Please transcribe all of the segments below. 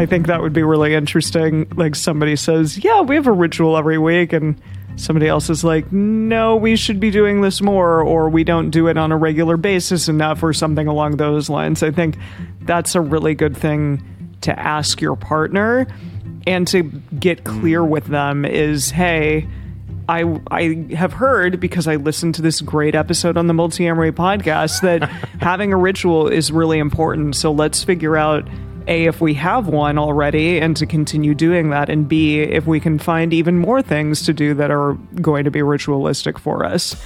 I think that would be really interesting. Like somebody says, "Yeah, we have a ritual every week," and somebody else is like, "No, we should be doing this more," or "We don't do it on a regular basis enough," or something along those lines. I think that's a really good thing to ask your partner and to get clear with them is, "Hey." I, I have heard because I listened to this great episode on the Multiamory podcast that having a ritual is really important. So let's figure out a if we have one already and to continue doing that and b if we can find even more things to do that are going to be ritualistic for us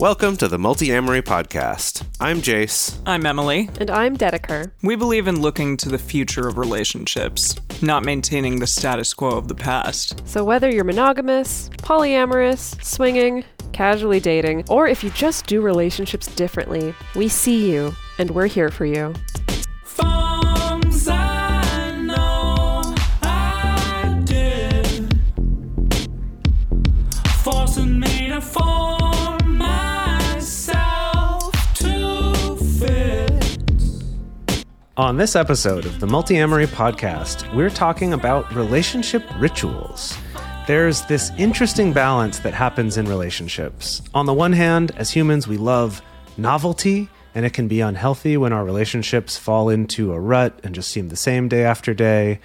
Welcome to the Multiamory Podcast. I'm Jace. i'm emily And I'm Dedeker. we believe in looking to the future of relationships not maintaining the status quo of the past So whether you're monogamous, polyamorous, swinging, casually dating, or if you just do relationships differently, we see you and we're here for you. Forms On this episode of the Multiamory Podcast, we're talking about relationship rituals. There's this interesting balance that happens in relationships. On the one hand, as humans, we love novelty, and it can be unhealthy when our relationships fall into a rut and just seem the same day after day.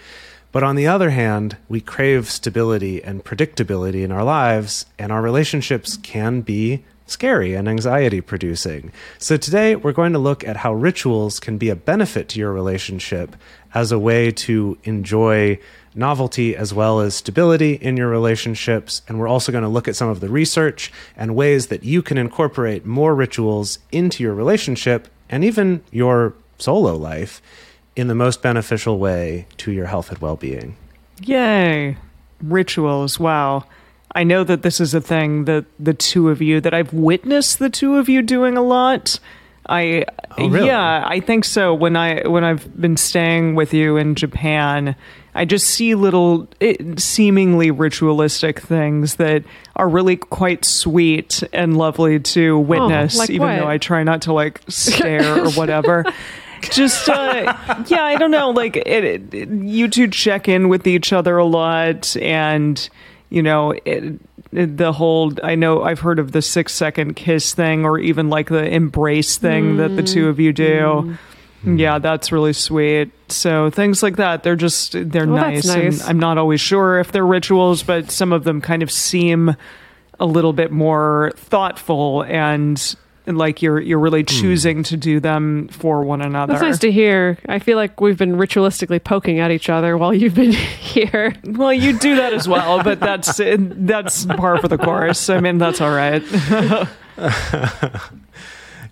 But on the other hand, we crave stability and predictability in our lives, and our relationships can be scary and anxiety producing. So today we're going to look at how rituals can be a benefit to your relationship as a way to enjoy novelty as well as stability in your relationships. And we're also going to look at some of the research and ways that you can incorporate more rituals into your relationship and even your solo life in the most beneficial way to your health and well-being. yay rituals wow i know that this is a thing that the two of you that i've witnessed the two of you doing a lot i Oh, really? yeah i think so when i when i've been staying with you in japan i just see little it, seemingly ritualistic things that are really quite sweet and lovely to witness like even what? though i try not to like stare or whatever just uh yeah i don't know like it, it, you two check in with each other a lot and you know it, it- the whole i know i've heard of the six second kiss thing or even like the embrace thing that the two of you do. Mm-hmm. Yeah that's really sweet. So things like that they're just they're oh, Well, nice, nice. and i'm not always sure if they're rituals but some of them kind of seem a little bit more thoughtful and like you're you're really hmm. choosing to do them for one another. That's nice to hear. I feel like we've been ritualistically poking at each other while you've been here. well, you do that as well, but that's that's par for the course. I mean, that's all right.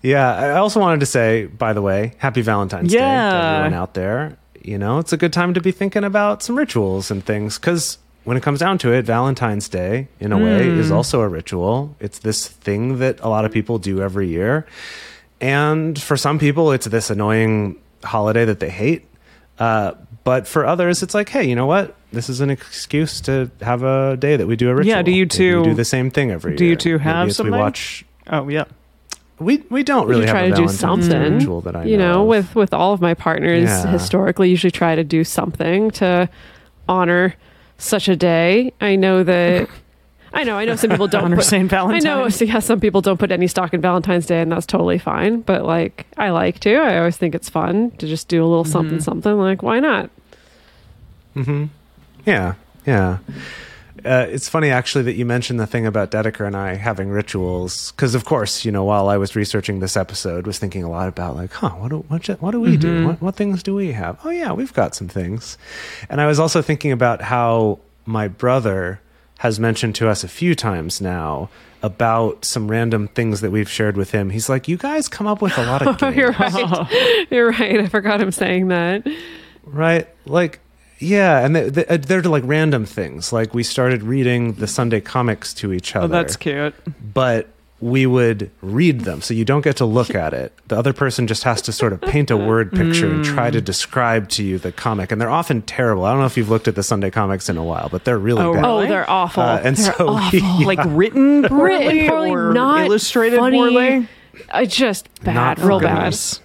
Yeah, I also wanted to say, by the way, happy Valentine's Day to everyone out there. You know, it's a good time to be thinking about some rituals and things because when it comes down to it, Valentine's Day, in a way, is also a ritual. It's this thing that a lot of people do every year. And for some people, it's this annoying holiday that they hate. Uh, but for others, it's like, hey, you know what? This is an excuse to have a day that we do a ritual. Yeah, do you two- do the same thing every year? do you two have something? We watch. oh yeah, We we don't really try have to a do something. ritual that I you know, of. with with all of my partners, Yeah. historically, usually try to do something to honor such a day. I know that. I know. I know some people don't put, Saint I know. so yeah, some people don't put any stock in Valentine's Day, and that's totally fine. But like, I like to. I always think it's fun to just do a little something, something. Like, why not? Hmm. Yeah, yeah. Uh, it's funny actually that you mentioned the thing about Dedeker and I having rituals because, of course, you know, while I was researching this episode, was thinking a lot about like, huh, what do what, what do we do? What, what things do we have? Oh yeah, we've got some things. And I was also thinking about how my brother has mentioned to us a few times now about some random things that we've shared with him. He's like, you guys come up with a lot of Oh, games. you're right. you're right. I forgot him saying that. Right? Like, yeah, and they, they, uh, they're like random things. Like we started reading the Sunday comics to each other, oh, that's cute. but we would read them, so you don't get to look at it. The other person just has to sort of paint a word picture and try to mm. describe to you the comic, and they're often terrible. I don't know if you've looked at the Sunday comics in a while, but they're really Oh, bad. Oh, they're awful. Uh, and they're so awful. we- Like written poorly, Written poorly, or not illustrated illustrated funny. poorly. I just bad, Not real good. bad. Goodness.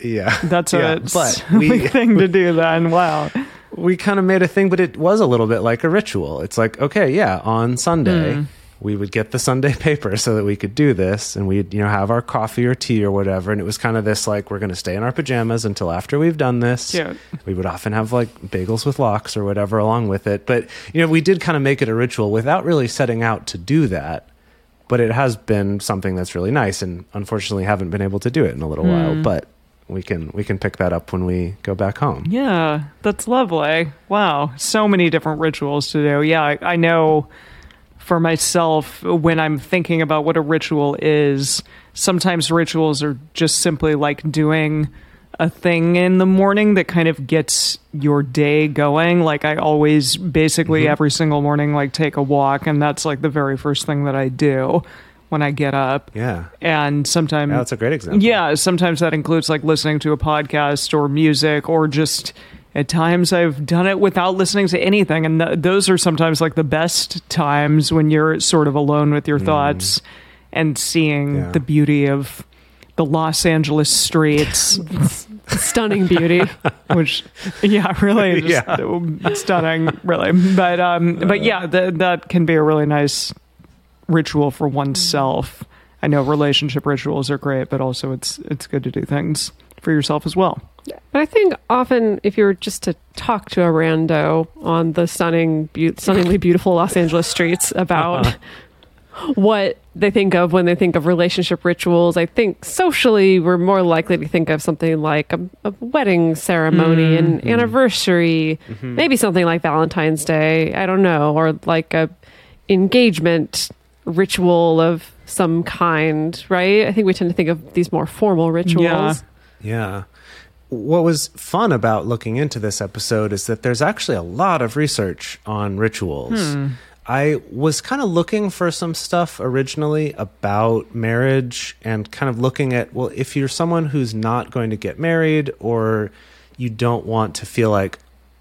Yeah. That's yeah. a but we thing to do then. Wow. we kind of made a thing, but it was a little bit like a ritual. It's like, okay, yeah, on Sunday Hmm. we would get the Sunday paper so that we could do this, and we'd you know have our coffee or tea or whatever, and it was kind of this like we're going to stay in our pajamas until after we've done this. Cute. We would often have like bagels with lox or whatever along with it, but you know we did kind of make it a ritual without really setting out to do that. But it has been something that's really nice, and unfortunately haven't been able to do it in a little Hmm. while, but. We can we can pick that up when we go back home. Yeah, that's lovely. Wow, so many different rituals to do. Yeah, I, I know for myself when I'm thinking about what a ritual is, sometimes rituals are just simply like doing a thing in the morning that kind of gets your day going. Like I always basically mm-hmm. every single morning like take a walk and that's like the very first thing that I do when I get up. Yeah. And sometimes Yeah, that's a great example. yeah, sometimes that includes like listening to a podcast or music or just at times I've done it without listening to anything and th- those are sometimes like the best times when you're sort of alone with your thoughts and seeing Mm. Yeah. the beauty of the Los Angeles streets Stunning beauty. which yeah really just Yeah. stunning really but um but yeah th- that can be a really nice ritual for oneself mm-hmm. i know relationship rituals are great but also it's it's good to do things for yourself as well. But I think often, if you were just to talk to a rando on the stunning, beau- stunningly beautiful Los Angeles streets about uh-huh. what they think of when they think of relationship rituals, I think socially we're more likely to think of something like a, a wedding ceremony, an mm-hmm. anniversary, mm-hmm. maybe something like Valentine's Day. I don't know, or like a engagement ritual of some kind, right? I think we tend to think of these more formal rituals. Yeah. Yeah. What was fun about looking into this episode is that there's actually a lot of research on rituals. Hmm. I was kind of looking for some stuff originally about marriage and kind of looking at, well, if you're someone who's not going to get married or you don't want to feel like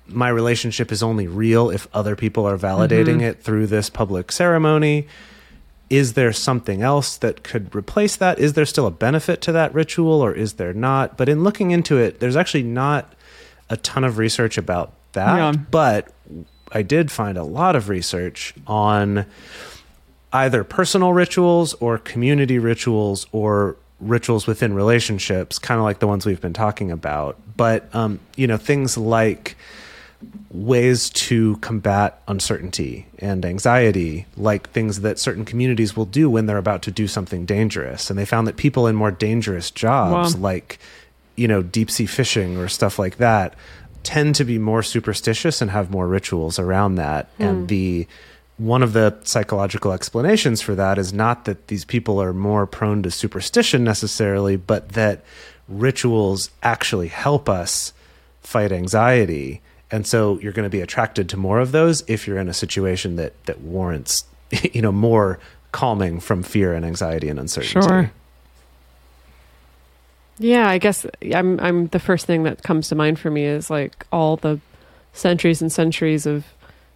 my relationship is only real if other people are validating mm-hmm. it through this public ceremony, is there something else that could replace that? Is there still a benefit to that ritual or is there not? But in looking into it, there's actually not a ton of research about that. Yeah. But I did find a lot of research on either personal rituals or community rituals or rituals within relationships, kind of like the ones we've been talking about. But, um, you know, things like ways to combat uncertainty and anxiety, like things that certain communities will do when they're about to do something dangerous. And they found that people in more dangerous jobs, Wow. like, you know, deep sea fishing or stuff like that, tend to be more superstitious and have more rituals around that. Hmm. And the one of the psychological explanations for that is not that these people are more prone to superstition necessarily, but that rituals actually help us fight anxiety. And so you're going to be attracted to more of those if you're in a situation that that warrants you know more calming from fear and anxiety and uncertainty. Sure. Yeah, I guess I'm I'm the first thing that comes to mind for me is like all the centuries and centuries of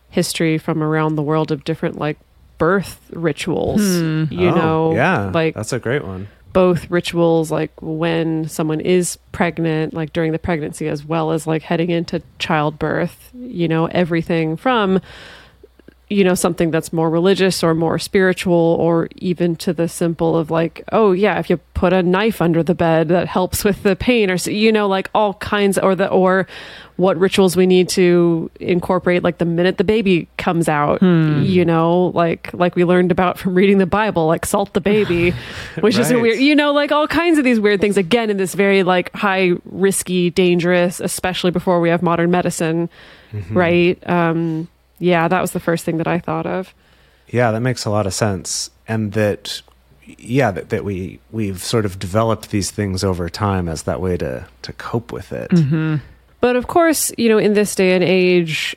history from around the world of different like birth rituals. Hmm. You Oh, know, yeah, like that's a great one. Both rituals like when someone is pregnant, like during the pregnancy as well as like heading into childbirth, you know, everything from you know something that's more religious or more spiritual or even to the simple of like oh yeah if you put a knife under the bed that helps with the pain or you know like all kinds or the or what rituals we need to incorporate like the minute the baby comes out hmm. you know like like we learned about from reading the bible like salt the baby which is a weird you know like all kinds of these weird things again in this very like high risky dangerous especially before we have modern medicine mm-hmm. right? Um yeah that was the first thing that i thought of. Yeah, that makes a lot of sense. And that yeah, that, that we we've sort of developed these things over time as that way to to cope with it. Mm-hmm. But of course, you know, in this day and age,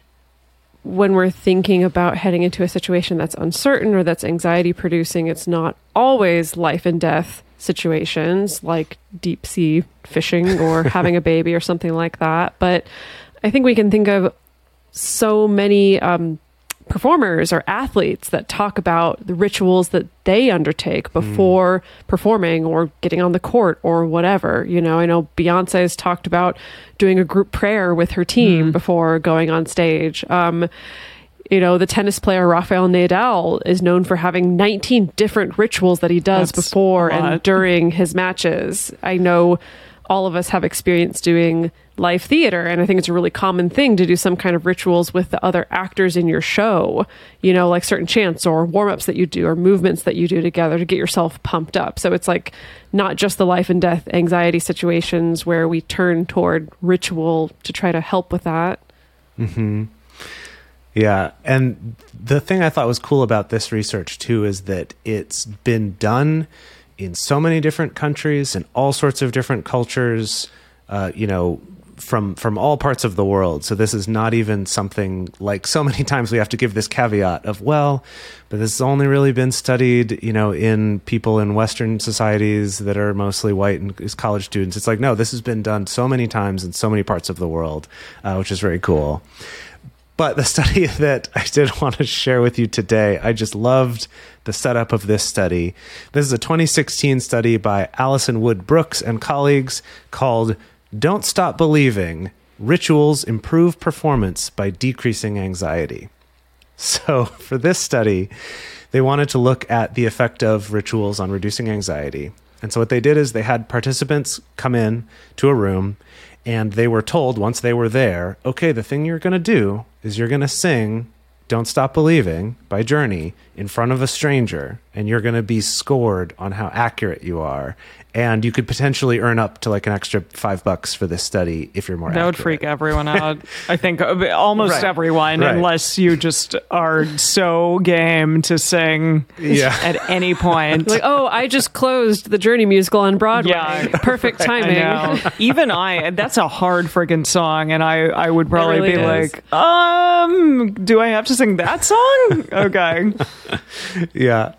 when we're thinking about heading into a situation that's uncertain or that's anxiety producing, it's not always life and death situations like deep sea fishing or having a baby or something like that. But I think we can think of so many um, performers or athletes that talk about the rituals that they undertake before performing or getting on the court or whatever. You know, I know Beyonce has talked about doing a group prayer with her team before going on stage. Um, you know, the tennis player Rafael Nadal is known for having 19 different rituals that he does That's before and during his matches. I know all of us have experience doing live theater, and I think it's a really common thing to do some kind of rituals with the other actors in your show, you know, like certain chants or warm ups that you do or movements that you do together to get yourself pumped up. So it's like not just the life and death anxiety situations where we turn toward ritual to try to help with that. Hmm. Yeah, and the thing I thought was cool about this research too is that it's been done in so many different countries and all sorts of different cultures. Uh, you know, from from all parts of the world. So this is not even something like so many times we have to give this caveat of well, but this has only really been studied, you know, in people in Western societies that are mostly white and college students. It's like no, this has been done so many times in so many parts of the world, uh, which is very cool. But the study that I did want to share with you today, I just loved the setup of this study. This is a 2016 study by Allison Wood Brooks and colleagues called Don't Stop Believing Rituals Improve Performance by Decreasing Anxiety. So, for this study, they wanted to look at the effect of rituals on reducing anxiety. And so, what they did is they had participants come in to a room and they were told once they were there, okay, the thing you're going to do is you're going to sing Don't Stop Believing by Journey in front of a stranger, and you're going to be scored on how accurate you are. And you could potentially earn up to like an extra five bucks for this study if you're more That would freak everyone out. I think uh, almost Right. everyone, Right. unless you just are so game to sing Yeah. at any point. Like, oh, I just closed the Journey musical on Broadway. Yeah. Perfect timing. know. Even I, that's a hard friggin' song, and I, I would probably really be is. like, um, do I have to sing that song? Okay. Yeah.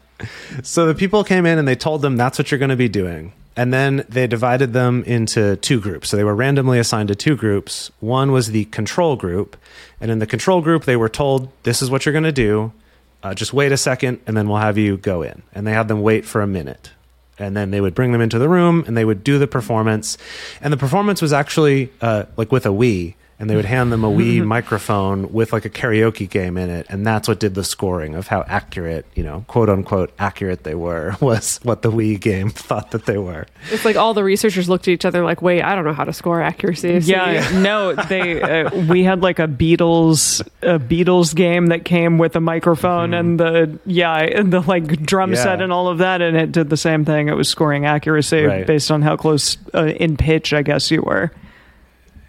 So the people came in and they told them that's what you're going to be doing. And then they divided them into two groups. So they were randomly assigned to two groups. One was the control group. And in the control group, they were told, this is what you're going to do. Uh, just wait a second, and then we'll have you go in. And they had them wait for a minute. And then they would bring them into the room and they would do the performance. And the performance was actually uh, like with a Wii. And they would hand them a Wii microphone with like a karaoke game in it. And that's what did the scoring of how accurate, you know, quote unquote, accurate they were, was what the Wii game thought that they were. It's like all the researchers looked at each other like, wait, I don't know how to score accuracy. So Yeah, no, they uh, we had like a Beatles a Beatles game that came with a microphone and the yeah, and the like drum Mm-hmm. Yeah. set and all of that and it did the same thing. It was scoring accuracy Right. based on how close uh, in pitch I guess you were.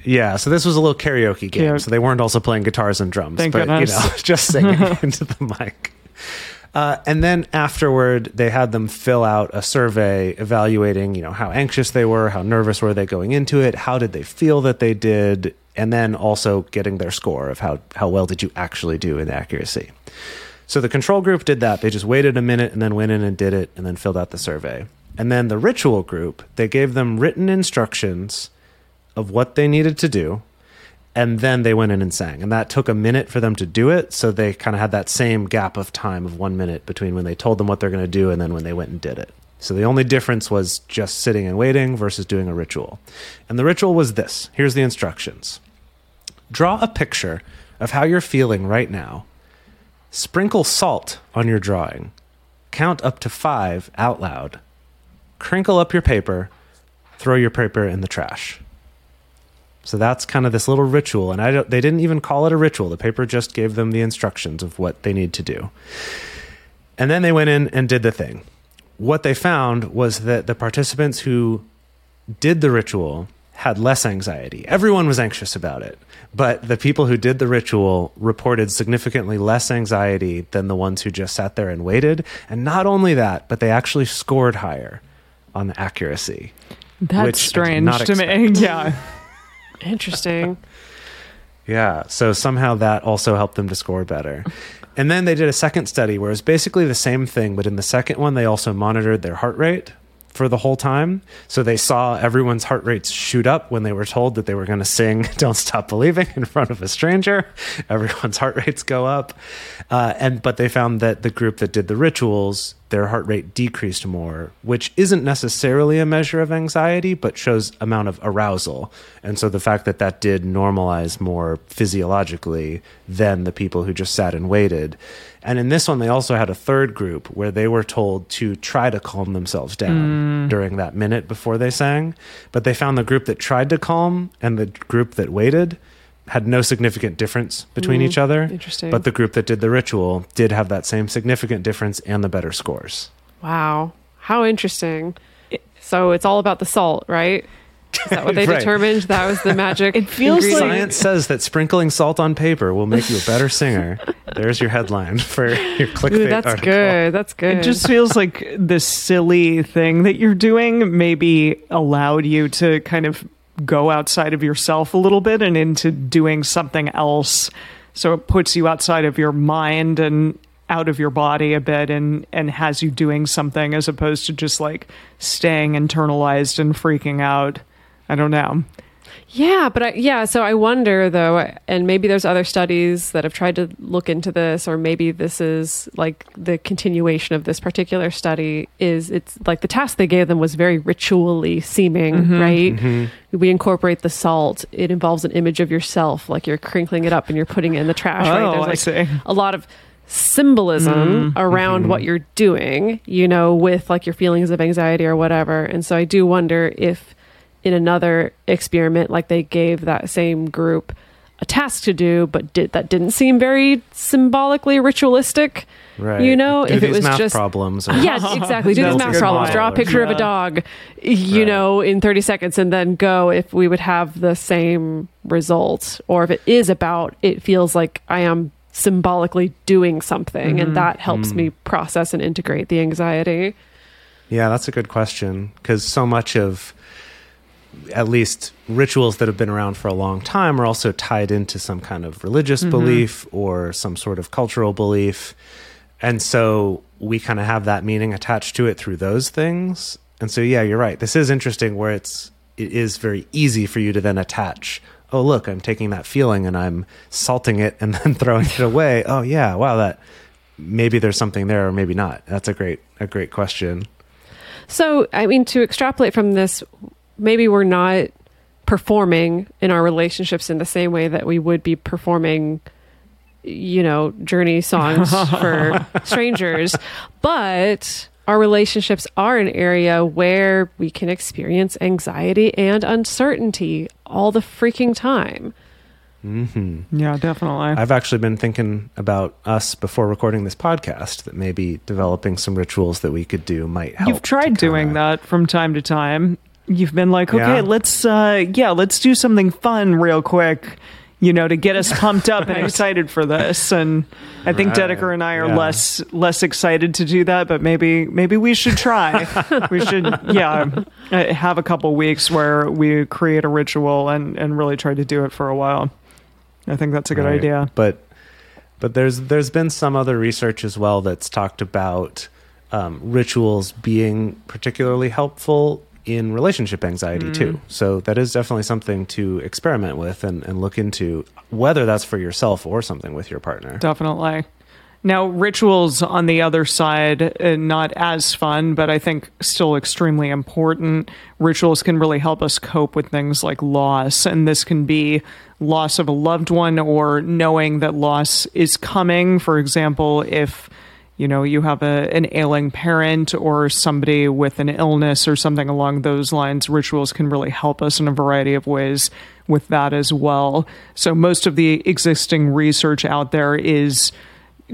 Yeah, so this was a little karaoke game. Yeah. So they weren't also playing guitars and drums, Thank but goodness. you know, just singing into the mic. Uh, and then afterward, they had them fill out a survey evaluating, you know, how anxious they were, how nervous were they going into it, how did they feel that they did, and then also getting their score of how how well did you actually do in accuracy. So the control group did that. They just waited a minute and then went in and did it and then filled out the survey. And then the ritual group, they gave them written instructions of what they needed to do and then they went in and sang. And that took a minute for them to do it so they kind of had that same gap of time of one minute between when they told them what they're going to do and then when they went and did it. So the only difference was just sitting and waiting versus doing a ritual. And the ritual was this. Here's the instructions. Draw a picture of how you're feeling right now. Sprinkle salt on your drawing. Count up to five out loud. Crinkle up your paper. Throw your paper in the trash so that's kind of this little ritual, and I don't, they didn't even call it a ritual. The paper just gave them the instructions of what they need to do. And then they went in and did the thing. What they found was that the participants who did the ritual had less anxiety. Everyone was anxious about it, but the people who did the ritual reported significantly less anxiety than the ones who just sat there and waited. And not only that, but they actually scored higher on the accuracy. That's Which I did strange to me. Yeah. Interesting. Yeah. So somehow that also helped them to score better. And then they did a second study where it was basically the same thing, but in the second one, they also monitored their heart rate for the whole time. So they saw everyone's heart rates shoot up when they were told that they were going to sing "Don't Stop Believing" in front of a stranger. Everyone's heart rates go up, uh, and but they found that the group that did the rituals, their heart rate decreased more, which isn't necessarily a measure of anxiety, but shows amount of arousal. And so the fact that that did normalize more physiologically than the people who just sat and waited. And in this one, they also had a third group where they were told to try to calm themselves down mm. during that minute before they sang. But they found the group that tried to calm and the group that waited had no significant difference between mm-hmm. each other. Interesting. But the group that did the ritual did have that same significant difference and the better scores. Wow. How interesting. So it's all about the salt, right? Is that what they Right. determined? That was the magic. It feels like- Science says that sprinkling salt on paper will make you a better singer. There's your headline for your clickbait Ooh, that's article. good. That's good. It just feels like the silly thing that you're doing maybe allowed you to kind of go outside of yourself a little bit and into doing something else. So it puts you outside of your mind and out of your body a bit and and has you doing something as opposed to just like staying internalized and freaking out. I don't know. Yeah, but I, yeah, so I wonder though, and maybe there's other studies that have tried to look into this, or maybe this is like the continuation of this particular study. Is it's like the task they gave them was very ritually seeming, mm-hmm. right? Mm-hmm. We incorporate the salt. It involves an image of yourself, like you're crinkling it up and you're putting it in the trash. right? Oh, There's I see. a lot of symbolism mm-hmm. around what you're doing, you know, with like your feelings of anxiety or whatever. And so I do wonder if in another experiment, like they gave that same group a task to do, but did that didn't seem very symbolically ritualistic. Right. You know, Do if it was just problems. Or, yeah, exactly. Do these math problems. Draw a picture of a dog, you Right. know, in 30 seconds and then go if we would have the same result. Or if it is about, it feels like I am symbolically doing something and mm-hmm. that helps me mm. process and integrate the anxiety. Yeah, that's a good question because so much of at least rituals that have been around for a long time are also tied into some kind of religious mm-hmm. belief or some sort of cultural belief. And so we kind of have that meaning attached to it through those things. And so yeah, you're right. This is interesting where it's it is very easy for you to then attach oh look, I'm taking that feeling and I'm salting it and then throwing it away. Oh yeah, wow that maybe there's something there or maybe not. That's a great a great question. So, I mean, to extrapolate from this, maybe we're not performing in our relationships in the same way that we would be performing, you know, journey songs for strangers, but our relationships are an area where we can experience anxiety and uncertainty all the freaking time. Mm-hmm. Yeah, definitely. I've actually been thinking about us before recording this podcast that maybe developing some rituals that we could do might help. You've tried doing that from time to time. You've been like, okay, Yeah. let's uh yeah, let's do something fun real quick, you know, to get us pumped up and excited for this. And I think Right, Dedeker and I are yeah. less less excited to do that, but maybe maybe we should try. we should yeah, uh, have a couple weeks where we create a ritual and and really try to do it for a while. I think that's a good Right. idea. But but there's there's been some other research as well that's talked about um, rituals being particularly helpful in relationship anxiety Mm. too. So that is definitely something to experiment with and, and look into whether that's for yourself or something with your partner. Definitely. Now, rituals on the other side, uh, not as fun, but I think still extremely important. Rituals can really help us cope with things like loss, and this can be loss of a loved one or knowing that loss is coming. For example, if you know you have a, an ailing parent or somebody with an illness or something along those lines, rituals can really help us in a variety of ways with that as well. So, most of the existing research out there is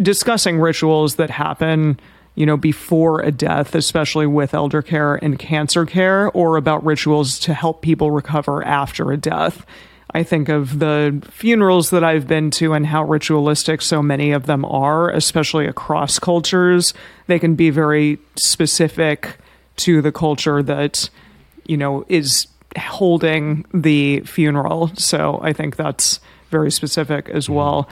discussing rituals that happen you know before a death especially with elder care and cancer care or about rituals to help people recover after a death i think of the funerals that i've been to and how ritualistic so many of them are especially across cultures. They can be very specific to the culture that you know is holding the funeral. So i think that's very specific as mm-hmm. well.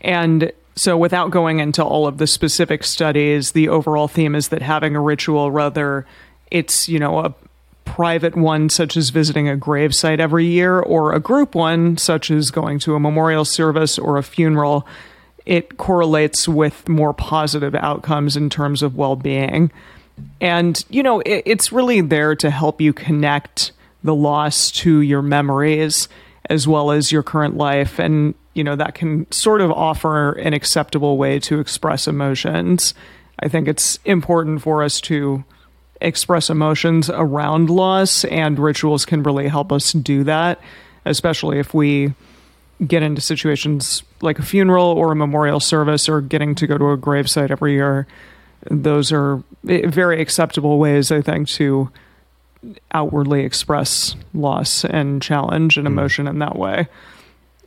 And so, without going into all of the specific studies, the overall theme is that having a ritual, rather, it's, you know, a private one, such as visiting a gravesite every year, or a group one, such as going to a memorial service or a funeral, it correlates with more positive outcomes in terms of well being. And, you know, it, it's really there to help you connect the loss to your memories as well as your current life. And, you know, that can sort of offer an acceptable way to express emotions. I think it's important for us to express emotions around loss, and rituals can really help us do that, especially if we get into situations like a funeral or a memorial service or getting to go to a gravesite every year. Those are eh, very acceptable ways, I think, to outwardly express loss and challenge and hmm. emotion in that way.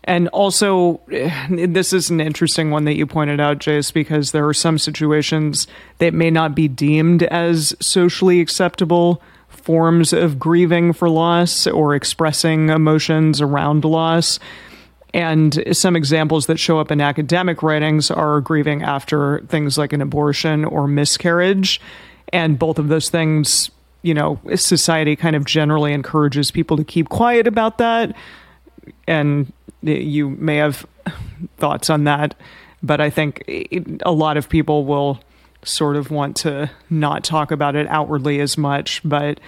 And also, eh, this is an interesting one that you pointed out, Jace, because there are some situations that may not be deemed as socially acceptable forms of grieving for loss or expressing emotions around loss. And some examples that show up in academic writings are grieving after things like an abortion or miscarriage. And both of those things, you know, society kind of generally encourages people to keep quiet about that. And you may have thoughts on that, but I think it, a lot of people will sort of want to not talk about it outwardly as much. But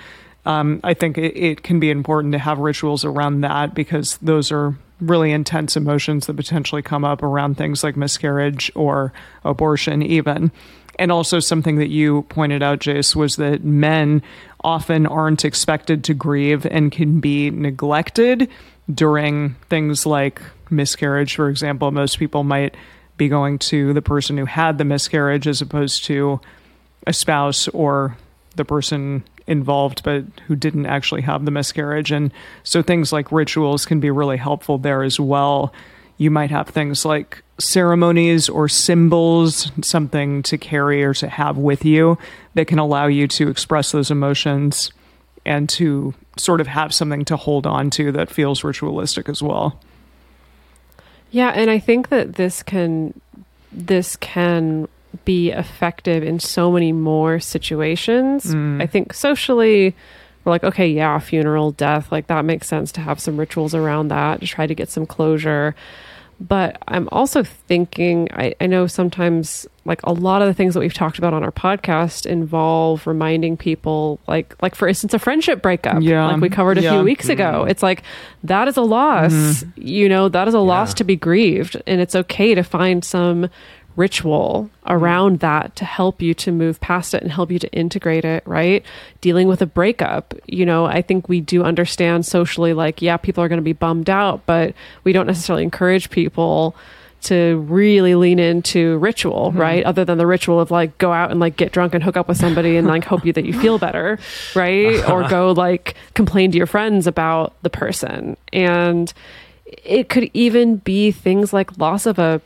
um, I think it, it can be important to have rituals around that because those are really intense emotions that potentially come up around things like miscarriage or abortion, even. And also, something that you pointed out, Jace, was that men often aren't expected to grieve and can be neglected during things like miscarriage, for example. Most people might be going to the person who had the miscarriage as opposed to a spouse or the person involved but who didn't actually have the miscarriage. And so things like rituals can be really helpful there as well. You might have things like ceremonies or symbols, something to carry or to have with you that can allow you to express those emotions and to sort of have something to hold on to that feels ritualistic as well. Yeah, and I think that this can this can be effective in so many more situations. Mm. I think socially we're like, okay, yeah, funeral, death, like that makes sense to have some rituals around that to try to get some closure. But I'm also thinking, I, I know sometimes like a lot of the things that we've talked about on our podcast involve reminding people, like, like for instance, a friendship breakup, Yeah. like we covered a Yeah. few weeks ago. Mm-hmm. It's like that is a loss, mm-hmm. you know, that is a loss to be grieved, and it's okay to find some ritual around that to help you to move past it and help you to integrate it, right? Dealing with a breakup, you know, I think we do understand socially, like, yeah, people are going to be bummed out, but we don't necessarily encourage people to really lean into ritual, mm-hmm. right? Other than the ritual of like go out and like get drunk and hook up with somebody and like hope you that you feel better, right? or go like complain to your friends about the person. And it could even be things like loss of a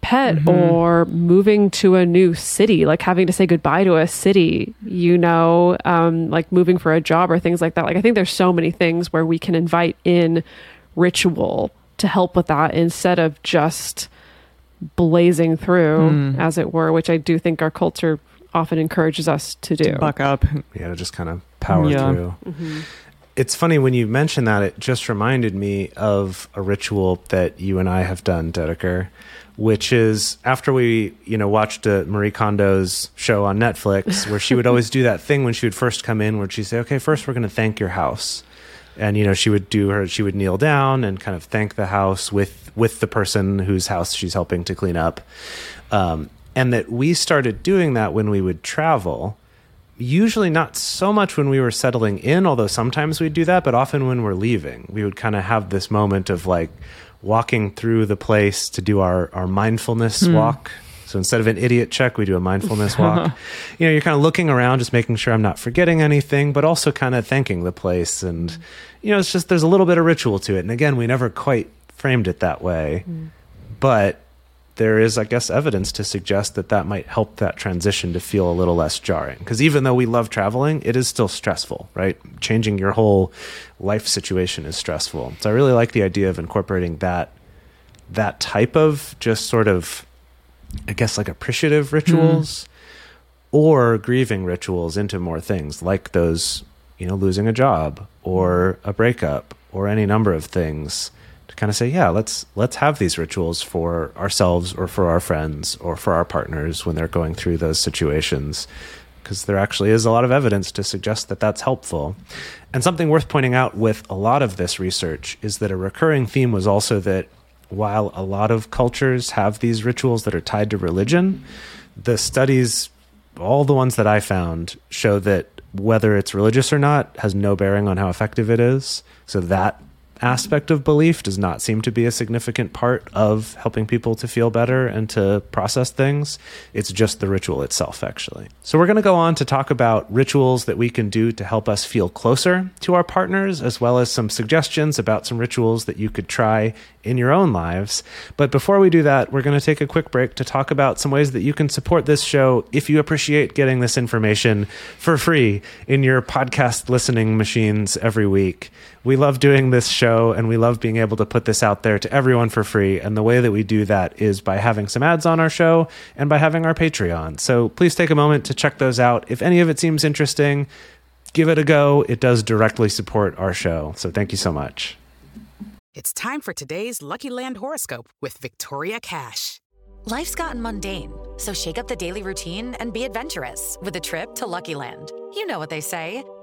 pet mm-hmm. or moving to a new city, like having to say goodbye to a city, you know, um, like moving for a job or things like that. Like, I think there's so many things where we can invite in ritual to help with that instead of just blazing through, mm. as it were, which I do think our culture often encourages us to do. Buck up. yeah, to just kind of power Yeah. through. Mm-hmm. It's funny when you mention that, it just reminded me of a ritual that you and I have done, Dedeker, which is after we, you know, watched uh, Marie Kondo's show on Netflix, where she would always do that thing when she would first come in, where she'd say, okay, first we're going to thank your house. And, you know, she would do her, she would kneel down and kind of thank the house with, with the person whose house she's helping to clean up. Um, and that we started doing that when we would travel usually not so much when we were settling in, although sometimes we'd do that, but often when we're leaving, we would kind of have this moment of like walking through the place to do our, our mindfulness hmm. walk. So instead of an idiot check, we do a mindfulness walk. you know, you're kind of looking around, just making sure I'm not forgetting anything, but also kind of thanking the place. And, you know, it's just there's a little bit of ritual to it. And again, we never quite framed it that way. Hmm. But there is, I guess, evidence to suggest that that might help that transition to feel a little less jarring. Because even though we love traveling, it is still stressful, right? Changing your whole life situation is stressful. So I really like the idea of incorporating that that type of just sort of, I guess, like appreciative hmm. rituals or grieving rituals into more things like those, you know, losing a job or a breakup or any number of things kind of say, yeah, let's let's have these rituals for ourselves or for our friends or for our partners when they're going through those situations because there actually is a lot of evidence to suggest that that's helpful. And something worth pointing out with a lot of this research is that a recurring theme was also that while a lot of cultures have these rituals that are tied to religion, the studies, all the ones that I found, show that whether it's religious or not has no bearing on how effective it is. So that aspect of belief does not seem to be a significant part of helping people to feel better and to process things. It's just the ritual itself, actually. So, we're going to go on to talk about rituals that we can do to help us feel closer to our partners, as well as some suggestions about some rituals that you could try in your own lives. But before we do that, we're going to take a quick break to talk about some ways that you can support this show if you appreciate getting this information for free in your podcast listening machines every week. We love doing this show and we love being able to put this out there to everyone for free. And the way that we do that is by having some ads on our show and by having our Patreon. So please take a moment to check those out. If any of it seems interesting, give it a go. It does directly support our show. So thank you so much. It's time for today's Lucky Land horoscope with Victoria Cash. Life's gotten mundane, so shake up the daily routine and be adventurous with a trip to Lucky Land. You know what they say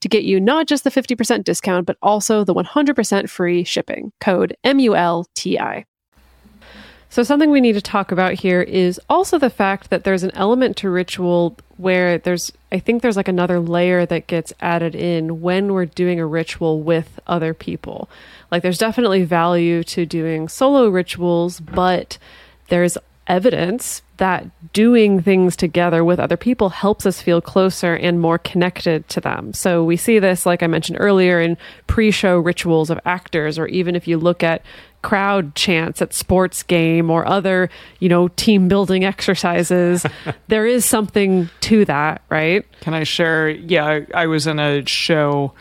to get you not just the 50% discount, but also the 100% free shipping. Code M U L T I. So, something we need to talk about here is also the fact that there's an element to ritual where there's, I think there's like another layer that gets added in when we're doing a ritual with other people. Like, there's definitely value to doing solo rituals, but there's evidence that doing things together with other people helps us feel closer and more connected to them. So we see this, like I mentioned earlier, in pre show rituals of actors, or even if you look at crowd chants at sports game or other, you know, team building exercises. there is something to that, right? Can I share? Yeah, I, was in a show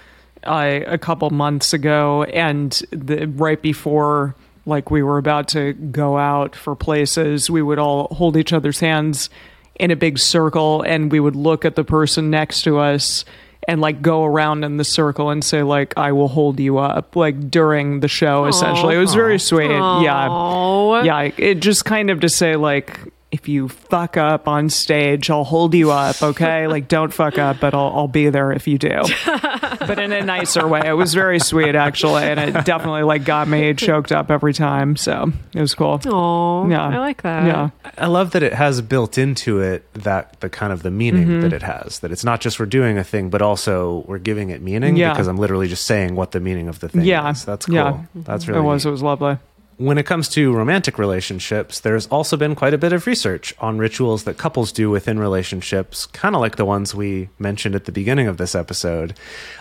uh, a couple months ago, and the, right before like we were about to go out for places, we would all hold each other's hands in a big circle, and we would look at the person next to us and like go around in the circle and say like I will hold you up like during the show essentially. It was very sweet. Yeah. Yeah, it just kind of to say like if you fuck up on stage, I'll hold you up, okay? like don't fuck up, but I'll I'll be there if you do. but in a nicer way. It was very sweet actually, and it definitely like got me choked up every time. So it was cool. Oh, Yeah. I like that. Yeah. I love that it has built into it that the kind of the meaning Mm-hmm. that it has. That it's not just we're doing a thing, but also we're giving it meaning Yeah. because I'm literally just saying what the meaning of the thing Yeah. is. That's cool. Yeah. That's really it was. neat. It was lovely. When it comes to romantic relationships, there's also been quite a bit of research on rituals that couples do within relationships, kind of like the ones we mentioned at the beginning of this episode,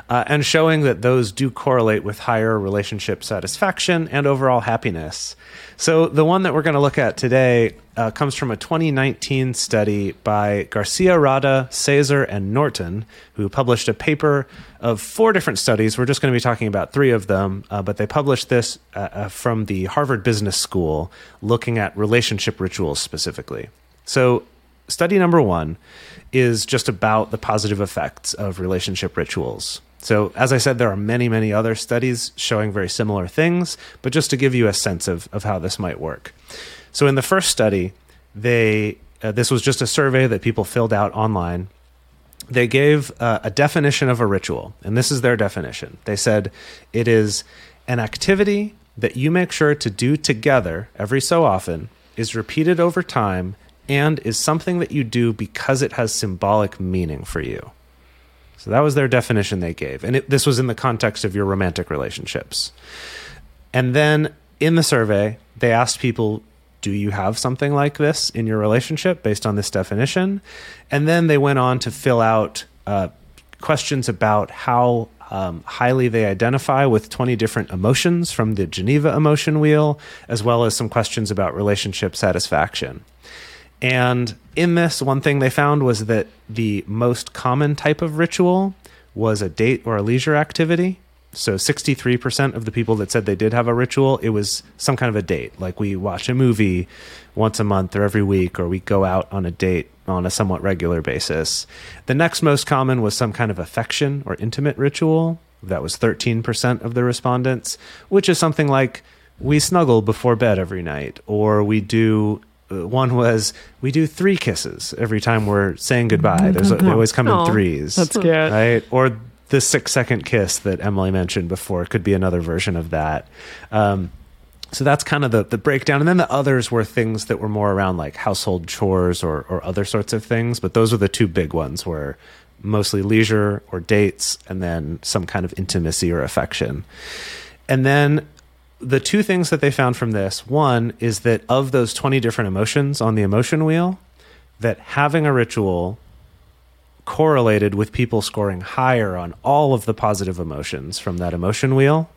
uh, and showing that those do correlate with higher relationship satisfaction and overall happiness. So, the one that we're going to look at today uh, comes from a 2019 study by Garcia Rada, Sezer, and Norton, who published a paper of four different studies. We're just going to be talking about three of them, uh, but they published this uh, uh, from the Harvard Business School looking at relationship rituals specifically. So, study number one is just about the positive effects of relationship rituals. So, as I said, there are many, many other studies showing very similar things, but just to give you a sense of, of how this might work. So, in the first study, they uh, this was just a survey that people filled out online. They gave uh, a definition of a ritual, and this is their definition. They said it is an activity that you make sure to do together every so often, is repeated over time, and is something that you do because it has symbolic meaning for you. So that was their definition they gave. And it, this was in the context of your romantic relationships. And then in the survey, they asked people, do you have something like this in your relationship based on this definition? And then they went on to fill out uh, questions about how um, highly they identify with 20 different emotions from the Geneva emotion wheel, as well as some questions about relationship satisfaction. And in this, one thing they found was that the most common type of ritual was a date or a leisure activity. So 63% of the people that said they did have a ritual, it was some kind of a date. Like we watch a movie once a month or every week, or we go out on a date on a somewhat regular basis. The next most common was some kind of affection or intimate ritual. That was 13% of the respondents, which is something like we snuggle before bed every night, or we do uh, one was we do three kisses every time we're saying goodbye. There's they always come in threes. That's good, right? Or the six second kiss that Emily mentioned before could be another version of that. Um, so that's kind of the, the breakdown. And then the others were things that were more around like household chores or, or other sorts of things. But those were the two big ones were mostly leisure or dates and then some kind of intimacy or affection. And then the two things that they found from this one is that of those 20 different emotions on the emotion wheel, that having a ritual correlated with people scoring higher on all of the positive emotions from that emotion wheel.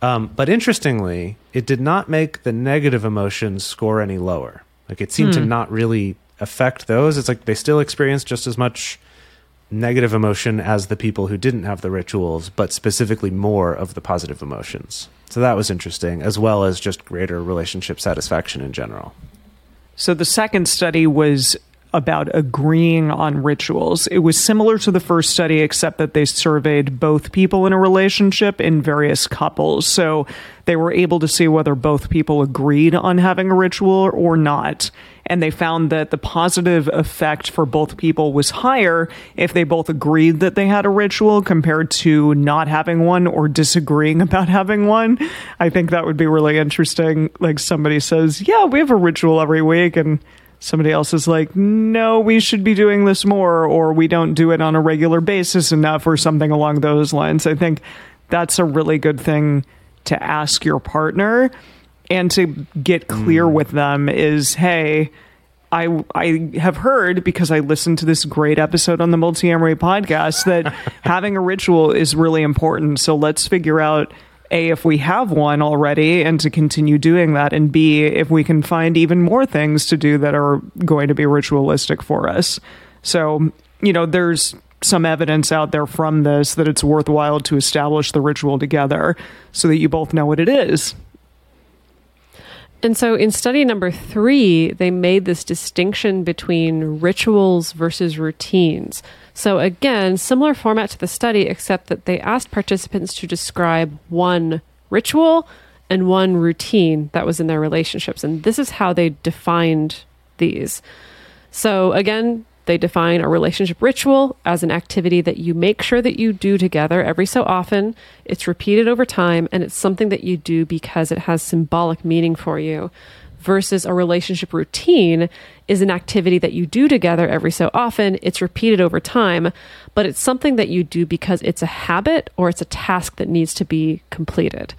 Um, but interestingly, it did not make the negative emotions score any lower. Like it seemed to not really affect those. It's like they still experienced just as much negative emotion as the people who didn't have the rituals, but specifically more of the positive emotions. So that was interesting, as well as just greater relationship satisfaction in general. So the second study was about agreeing on rituals. It was similar to the first study, except that they surveyed both people in a relationship in various couples. So they were able to see whether both people agreed on having a ritual or not. And they found that the positive effect for both people was higher if they both agreed that they had a ritual compared to not having one or disagreeing about having one. I think that would be really interesting. Like somebody says, Yeah, we have a ritual every week. And somebody else is like, no, we should be doing this more, or we don't do it on a regular basis enough, or something along those lines. I think that's a really good thing to ask your partner and to get clear mm. with them is, hey, I I have heard because I listened to this great episode on the Multiamory podcast that having a ritual is really important. So let's figure out a if we have one already and to continue doing that and b if we can find even more things to do that are going to be ritualistic for us. So you know there's some evidence out there from this that it's worthwhile to establish the ritual together so that you both know what it is And so in study number three, they made this distinction between rituals versus routines. So again, similar format to the study, except that they asked participants to describe one ritual and one routine that was in their relationships. And this is how they defined these. So again, they define a relationship ritual as an activity that you make sure that you do together every so often. It's repeated over time and it's something that you do because it has symbolic meaning for you. Versus a relationship routine is an activity that you do together every so often. It's repeated over time, but it's something that you do because it's a habit or it's a task that needs to be completed.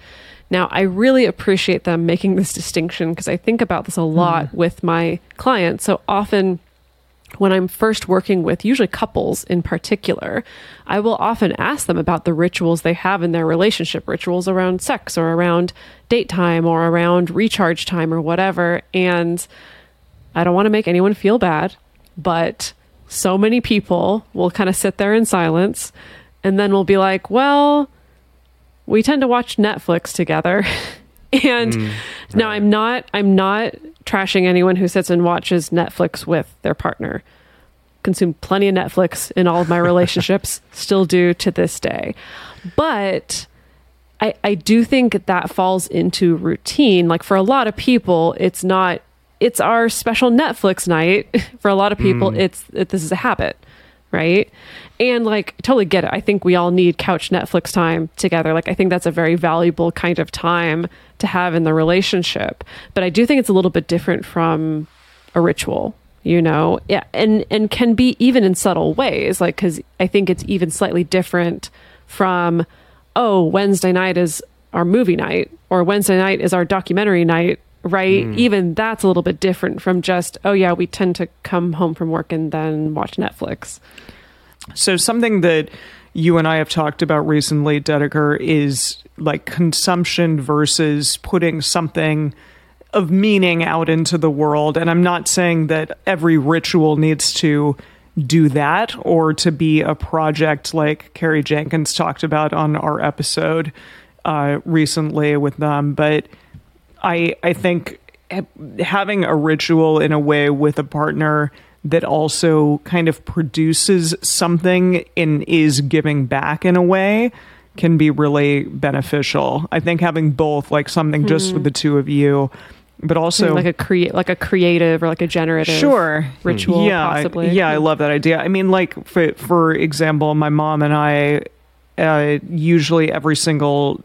Now, I really appreciate them making this distinction because I think about this a lot hmm. with my clients. So often, when I'm first working with usually couples in particular, I will often ask them about the rituals they have in their relationship, rituals around sex or around date time or around recharge time or whatever. And I don't want to make anyone feel bad, but so many people will kind of sit there in silence and then we'll be like, well, we tend to watch Netflix together. and mm, now I'm not I'm not trashing anyone who sits and watches Netflix with their partner. Consume plenty of Netflix in all of my relationships, still do to this day. But I, I do think that falls into routine. Like for a lot of people, it's not it's our special Netflix night. For a lot of people, mm. it's it, this is a habit, right? And like totally get it. I think we all need couch Netflix time together. Like I think that's a very valuable kind of time to have in the relationship. But I do think it's a little bit different from a ritual you know yeah and and can be even in subtle ways like because i think it's even slightly different from oh wednesday night is our movie night or wednesday night is our documentary night right? Even that's a little bit different from just oh yeah we tend to come home from work and then watch netflix. So something that you and I have talked about recently, Dedeker, is like consumption versus putting something of meaning out into the world. And I'm not saying that every ritual needs to do that or to be a project like Carrie Jenkins talked about on our episode uh, recently with them, but I I think having a ritual in a way with a partner that also kind of produces something and is giving back in a way can be really beneficial. I think having both, like something just with the two of you, but also like a create like a creative or like a generative sure. ritual yeah I- possibly. yeah i love that idea. I mean like for for example my mom and i uh, usually every single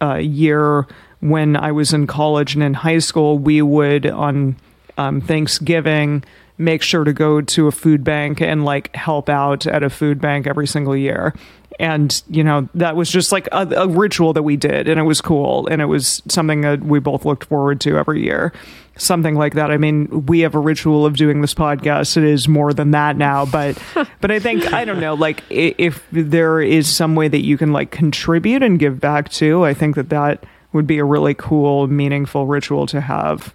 uh, year when i was in college and in high school we would on um, thanksgiving make sure to go to a food bank and like help out at a food bank every single year. And you know that was just like a, a ritual that we did and it was cool and it was something that we both looked forward to every year. Something like that. I mean we have a ritual of doing this podcast. It is more than that now but but i think i don't know like if there is some way that you can like contribute and give back to i think that that would be a really cool meaningful ritual to have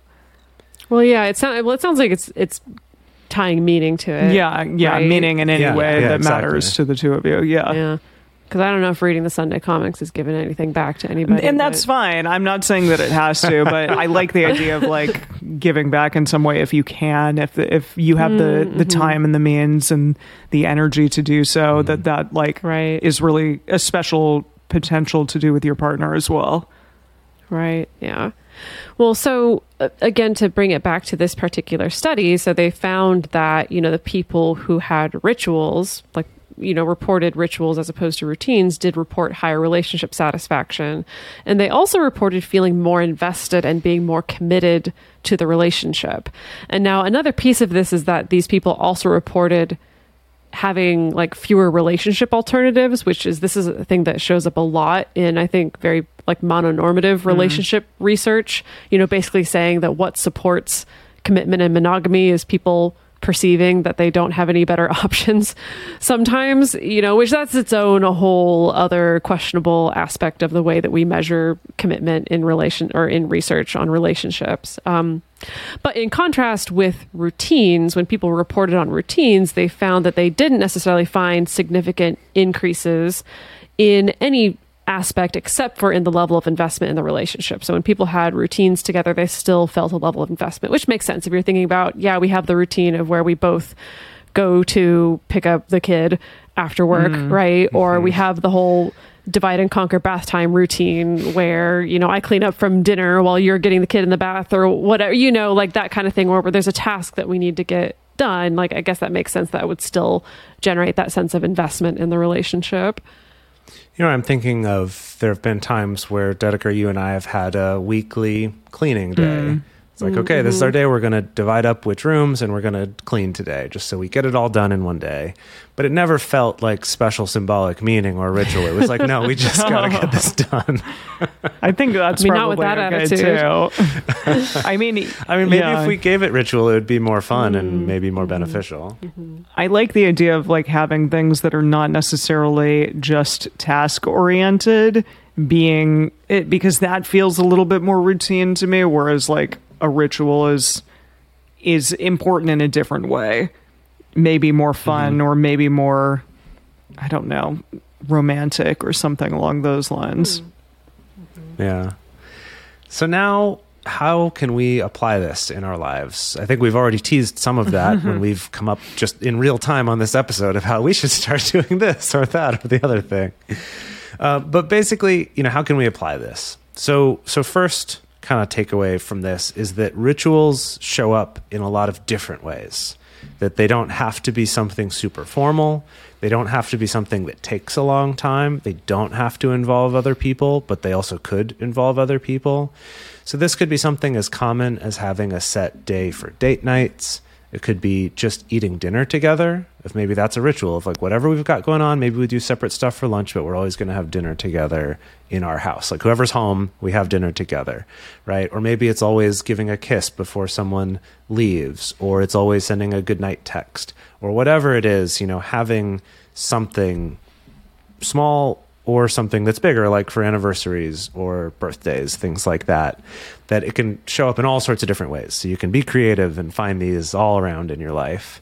well yeah it sounds well it sounds like it's it's tying meaning to it yeah yeah right? meaning in any Yeah, way yeah, that exactly. matters to the two of you yeah yeah because i don't know if reading the sunday comics is giving anything back to anybody and that's but- fine. I'm not saying that it has to, but I like the idea of like giving back in some way if you can, if if you have the Mm-hmm. the time and the means and the energy to do so. That that like Right. is really a special potential to do with your partner as well. Right. Yeah. Well, so again, to bring it back to this particular study, so they found that, you know, the people who had rituals, like, you know, reported rituals as opposed to routines, did report higher relationship satisfaction. And they also reported feeling more invested and being more committed to the relationship. And now another piece of this is that these people also reported having like fewer relationship alternatives which is this is a thing that shows up a lot in i think very like mononormative relationship research you know basically saying that what supports commitment and monogamy is people perceiving that they don't have any better options sometimes you know which that's its own a whole other questionable aspect of the way that we measure commitment in relation or in research on relationships. Um, but in contrast with routines, when people reported on routines, they found that they didn't necessarily find significant increases in any aspect except for in the level of investment in the relationship. So when people had routines together, they still felt a level of investment, which makes sense if you're thinking about, yeah, we have the routine of where we both go to pick up the kid after work, mm-hmm. right? Or we mm-hmm. have the whole divide and conquer bath time routine where, you know, I clean up from dinner while you're getting the kid in the bath or whatever, you know, like that kind of thing where, where there's a task that we need to get done. Like, I guess that makes sense that would still generate that sense of investment in the relationship. You know, I'm thinking of there have been times where Dedeker, you and I have had a weekly cleaning day mm. It's like, okay, this is our mm-hmm. day. We're going to divide up which rooms and we're going to clean today, just so we get it all done in one day. But it never felt like special symbolic meaning or ritual. It was like, no, we just got to get this done. I think that's I mean, not with that okay attitude. too. I mean, I mean, maybe yeah. if we gave it ritual, it would be more fun and mm-hmm. maybe more mm-hmm. beneficial. I like the idea of like having things that are not necessarily just task oriented being it because that feels a little bit more routine to me whereas like a ritual is is important in a different way maybe more mhm. fun or maybe more i don't know romantic or something along those lines mm. mm-hmm. Yeah. So now, how can we apply this in our lives? I think we've already teased some of that when we've come up just in real time on this episode of how we should start doing this or that or the other thing. Uh, but basically, you know, how can we apply this? So, so first kind of takeaway from this is that rituals show up in a lot of different ways. That they don't have to be something super formal. They don't have to be something that takes a long time. They don't have to involve other people, but they also could involve other people. So this could be something as common as having a set day for date nights. It could be just eating dinner together. If maybe that's a ritual of like whatever we've got going on, maybe we do separate stuff for lunch, but we're always going to have dinner together in our house. Like whoever's home, we have dinner together, right? Or maybe it's always giving a kiss before someone leaves, or it's always sending a goodnight text, or whatever it is, you know, having something small or something that's bigger, like for anniversaries or birthdays, things like that, that it can show up in all sorts of different ways. So you can be creative and find these all around in your life.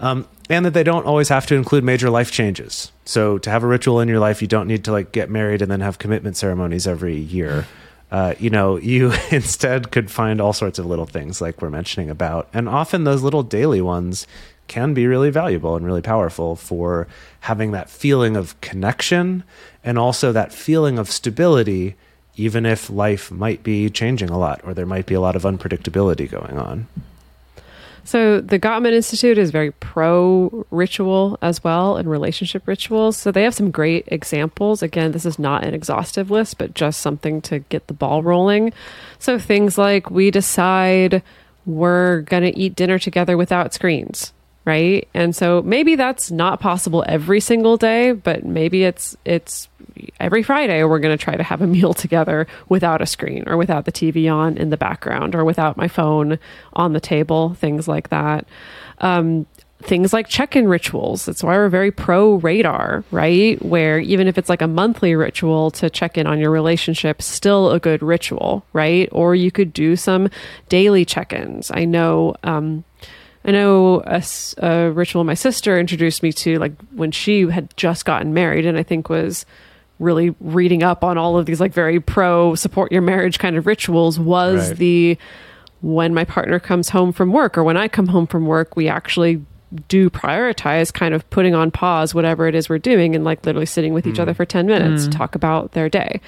Um, and that they don't always have to include major life changes. So to have a ritual in your life, you don't need to like get married and then have commitment ceremonies every year. Uh, you know, you instead could find all sorts of little things like we're mentioning about. And often those little daily ones can be really valuable and really powerful for having that feeling of connection and also that feeling of stability, even if life might be changing a lot or there might be a lot of unpredictability going on. So the Gottman Institute is very pro ritual as well and relationship rituals. So they have some great examples. Again, this is not an exhaustive list, but just something to get the ball rolling. So things like we decide we're going to eat dinner together without screens, right? And so maybe that's not possible every single day, but maybe it's it's every Friday we're going to try to have a meal together without a screen or without the TV on in the background or without my phone on the table, things like that. Um, things like check-in rituals. That's why we're very pro radar, right? Where even if it's like a monthly ritual to check in on your relationship, still a good ritual, right? Or you could do some daily check-ins. I know um I know a, s- a ritual my sister introduced me to, like when she had just gotten married, and I think was really reading up on all of these like very pro support your marriage kind of rituals was Right. the when my partner comes home from work or when I come home from work, we actually do prioritize kind of putting on pause whatever it is we're doing and like literally sitting with each hmm. other for 10 minutes, to hmm. talk about their day.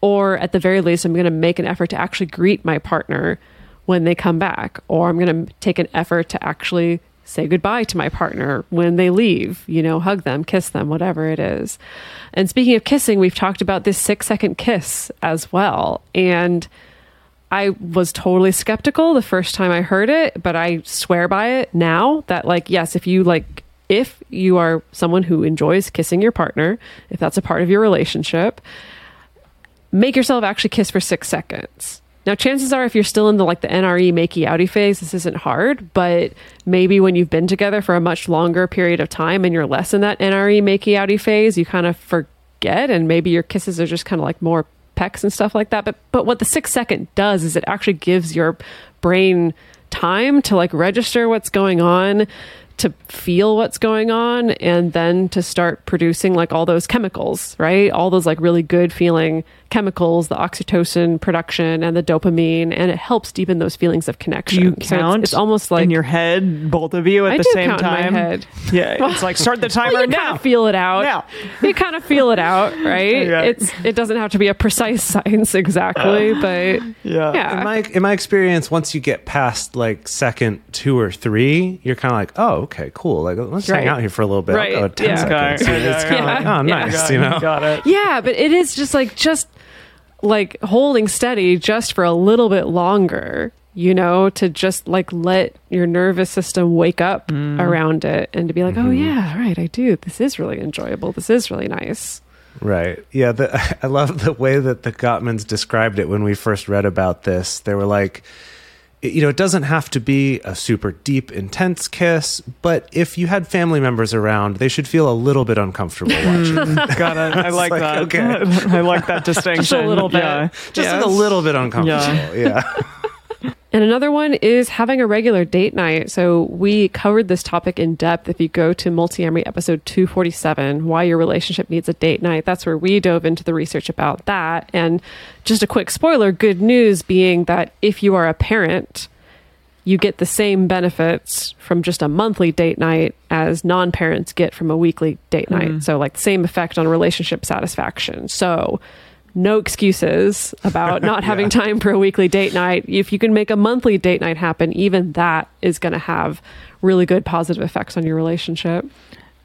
Or at the very least, I'm going to make an effort to actually greet my partner when they come back, or I'm going to take an effort to actually say goodbye to my partner when they leave, you know, hug them, kiss them, whatever it is. And speaking of kissing, we've talked about this six second kiss as well. And I was totally skeptical the first time I heard it, but I swear by it now that, like, yes, if you like, if you are someone who enjoys kissing your partner, if that's a part of your relationship, make yourself actually kiss for six seconds. Now, chances are, if you're still in the like the NRE makey outy phase, this isn't hard. But maybe when you've been together for a much longer period of time and you're less in that NRE makey outy phase, you kind of forget, and maybe your kisses are just kind of like more pecks and stuff like that. But but what the six second does is it actually gives your brain time to like register what's going on to feel what's going on and then to start producing like all those chemicals, right? All those like really good feeling chemicals, the oxytocin production and the dopamine, and it helps deepen those feelings of Do connection. you So it's- count? it's, almost like in your head, both of you at I the do same count in my time. head. Yeah, it's like start the well, timer you now. kind of feel it out. Now. you kind of feel it out, right? Yeah. It's it doesn't have to be a precise science exactly, but Yeah. yeah. In my in my experience, once you get past like second two or three, you're kind of like, oh, okay, cool. Like let's Right. hang out here for a little bit. Right, I'll go 10 yeah. seconds. Okay, And it's okay, kind of okay. like, oh, Yeah. nice, Got you know. got it. Yeah, but it is just like just like holding steady just for a little bit longer you know, to just like let your nervous system wake up mm. around it and to be like, oh, mm-hmm. yeah, right, I do. This is really enjoyable. This is really nice. Right. Yeah. The, I love the way that the Gottmans described it when we first read about this. They were like, it- you know, it doesn't have to be a super deep, intense kiss, but if you had family members around, they should feel a little bit uncomfortable watching. Got it. I like, like, that. okay. I like that distinction. Just a little bit. Yeah. Just Yes. a little bit uncomfortable. Yeah. And another one is having a regular date night. So we covered this topic in depth. If you go to Multiamory episode 247, why your relationship needs a date night, that's where we dove into the research about that. And just a quick spoiler good news being that if you are a parent, you get the same benefits from just a monthly date night as non parents get from a weekly date night. Mm-hmm. So, like, same effect on relationship satisfaction. So, no excuses about not having time for a weekly date night. If you can make a monthly date night happen, even that is going to have really good positive effects on your relationship.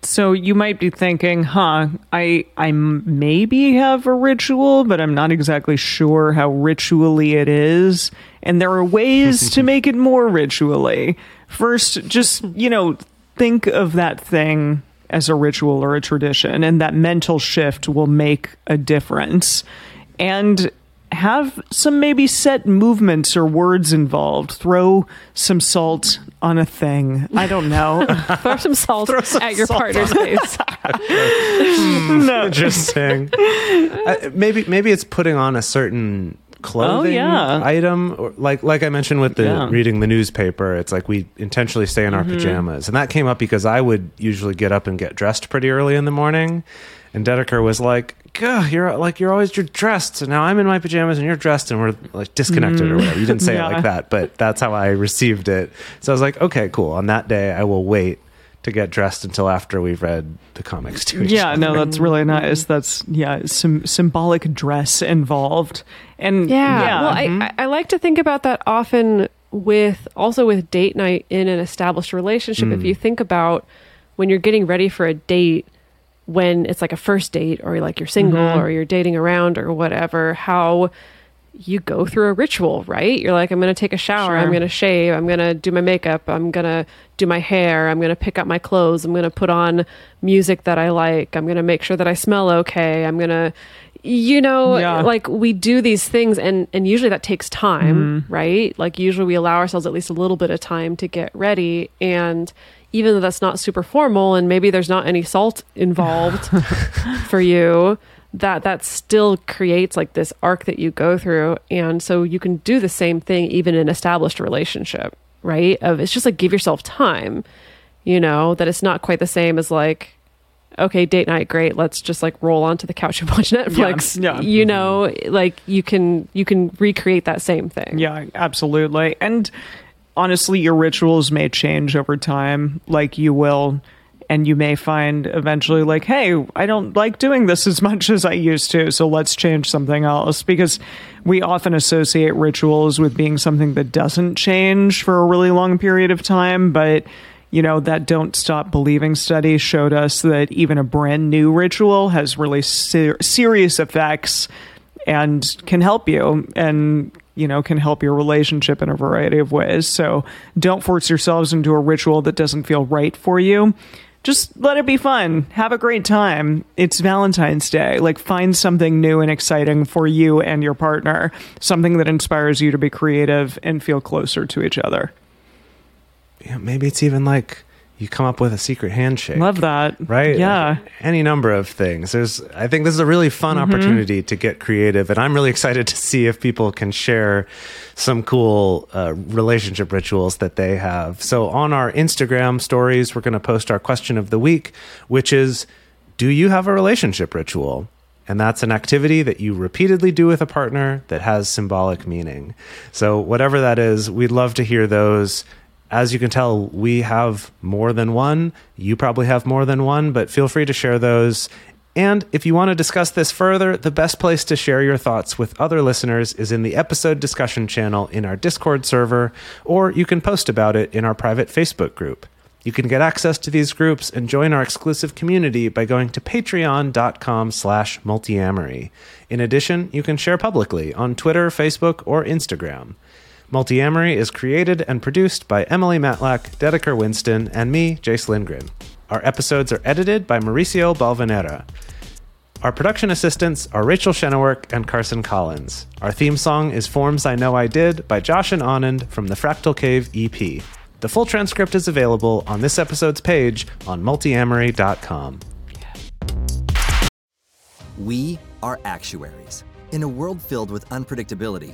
So you might be thinking, huh, I I maybe have a ritual, but I'm not exactly sure how ritually it is. And there are ways to make it more ritually. First, just, you know, think of that thing as a ritual or a tradition, and that mental shift will make a difference. And have some maybe set movements or words involved. Throw some salt on a thing. I don't know. Throw some salt some at your salt partner's face. no. Interesting. uh, maybe maybe it's putting on a certain clothing oh, yeah. item or like like I mentioned with the Yeah. reading the newspaper it's like we intentionally stay in our mm-hmm. pajamas. And that came up because I would usually get up and get dressed pretty early in the morning. And Dedeker was like Gah, you're like you're always you're dressed. So now I'm in my pajamas and you're dressed and we're like disconnected or mm. whatever. You didn't say Yeah. it like that but that's how I received it. So I was like okay cool. On that day I will wait to get dressed until after we've read the comics to each Yeah, other. no, that's really nice. That's yeah, some symbolic dress involved, and Yeah. yeah, Well, I, mm-hmm. I, I like to think about that often with also with date night in an established relationship. If mm. you think about when you're getting ready for a date, when it's like a first date or like you're single mm-hmm. or you're dating around or whatever, how you go through a ritual, right? You're like, I'm going to take a shower, I'm going to shave, I'm going to do my makeup, I'm going to do my hair, I'm going to pick up my clothes, I'm going to put on music that I like, I'm going to make sure that I smell okay, I'm going to, you know, Yeah. like we do these things and and usually that takes time, mm-hmm. right? Like usually we allow ourselves at least a little bit of time to get ready and even though that's not super formal and maybe there's not any salt involved for you that that still creates like this arc that you go through. And so you can do the same thing even in established relationship right? Of it's just like give yourself time you know that it's not quite the same as like okay date night great let's just like roll onto the couch and watch netflix yeah. you mm-hmm. know? Like you can you can recreate that same thing. Yeah, absolutely. And honestly, your rituals may change over time. Like you will, and you may find eventually, like, hey, I don't like doing this as much as I used to, so let's change something else. Because we often associate rituals with being something that doesn't change for a really long period of time, but you know, that Don't Stop Believing study showed us that even a brand new ritual has really ser- serious effects and can help you and, you know, can help your relationship in a variety of ways. So don't force yourselves into a ritual that doesn't feel right for you. Just let it be fun. Have a great time. It's Valentine's Day. Like, find something new and exciting for you and your partner, something that inspires you to be creative and feel closer to each other. Yeah, maybe it's even like you come up with a secret handshake. Love that. right? Yeah. Like, any number of things. There's I think this is a really fun Mm-hmm. opportunity to get creative and I'm really excited to see if people can share some cool uh, relationship rituals that they have. So on our Instagram stories, we're going to post our question of the week, which is do you have a relationship ritual? And that's an activity that you repeatedly do with a partner that has symbolic meaning. So, whatever that is, we'd love to hear those. As you can tell, we have more than one. You probably have more than one, but feel free to share those. And if you want to discuss this further, the best place to share your thoughts with other listeners is in the episode discussion channel in our Discord server, or you can post about it in our private Facebook group. You can get access to these groups and join our exclusive community by going to patreon.com slash multiamory. In addition, you can share publicly on Twitter, Facebook, or Instagram. Multiamory is created and produced by Emily Matlack, Dedeker Winston, and me, Jase Lindgren. Our episodes are edited by Mauricio Balvanera. Our production assistants are Rachel Shennework and Carson Collins. Our theme song is Forms I Know I Did by Josh and Anand from the Fractal Cave EP. The full transcript is available on this episode's page on multiamory.com. We are actuaries. In a world filled with unpredictability,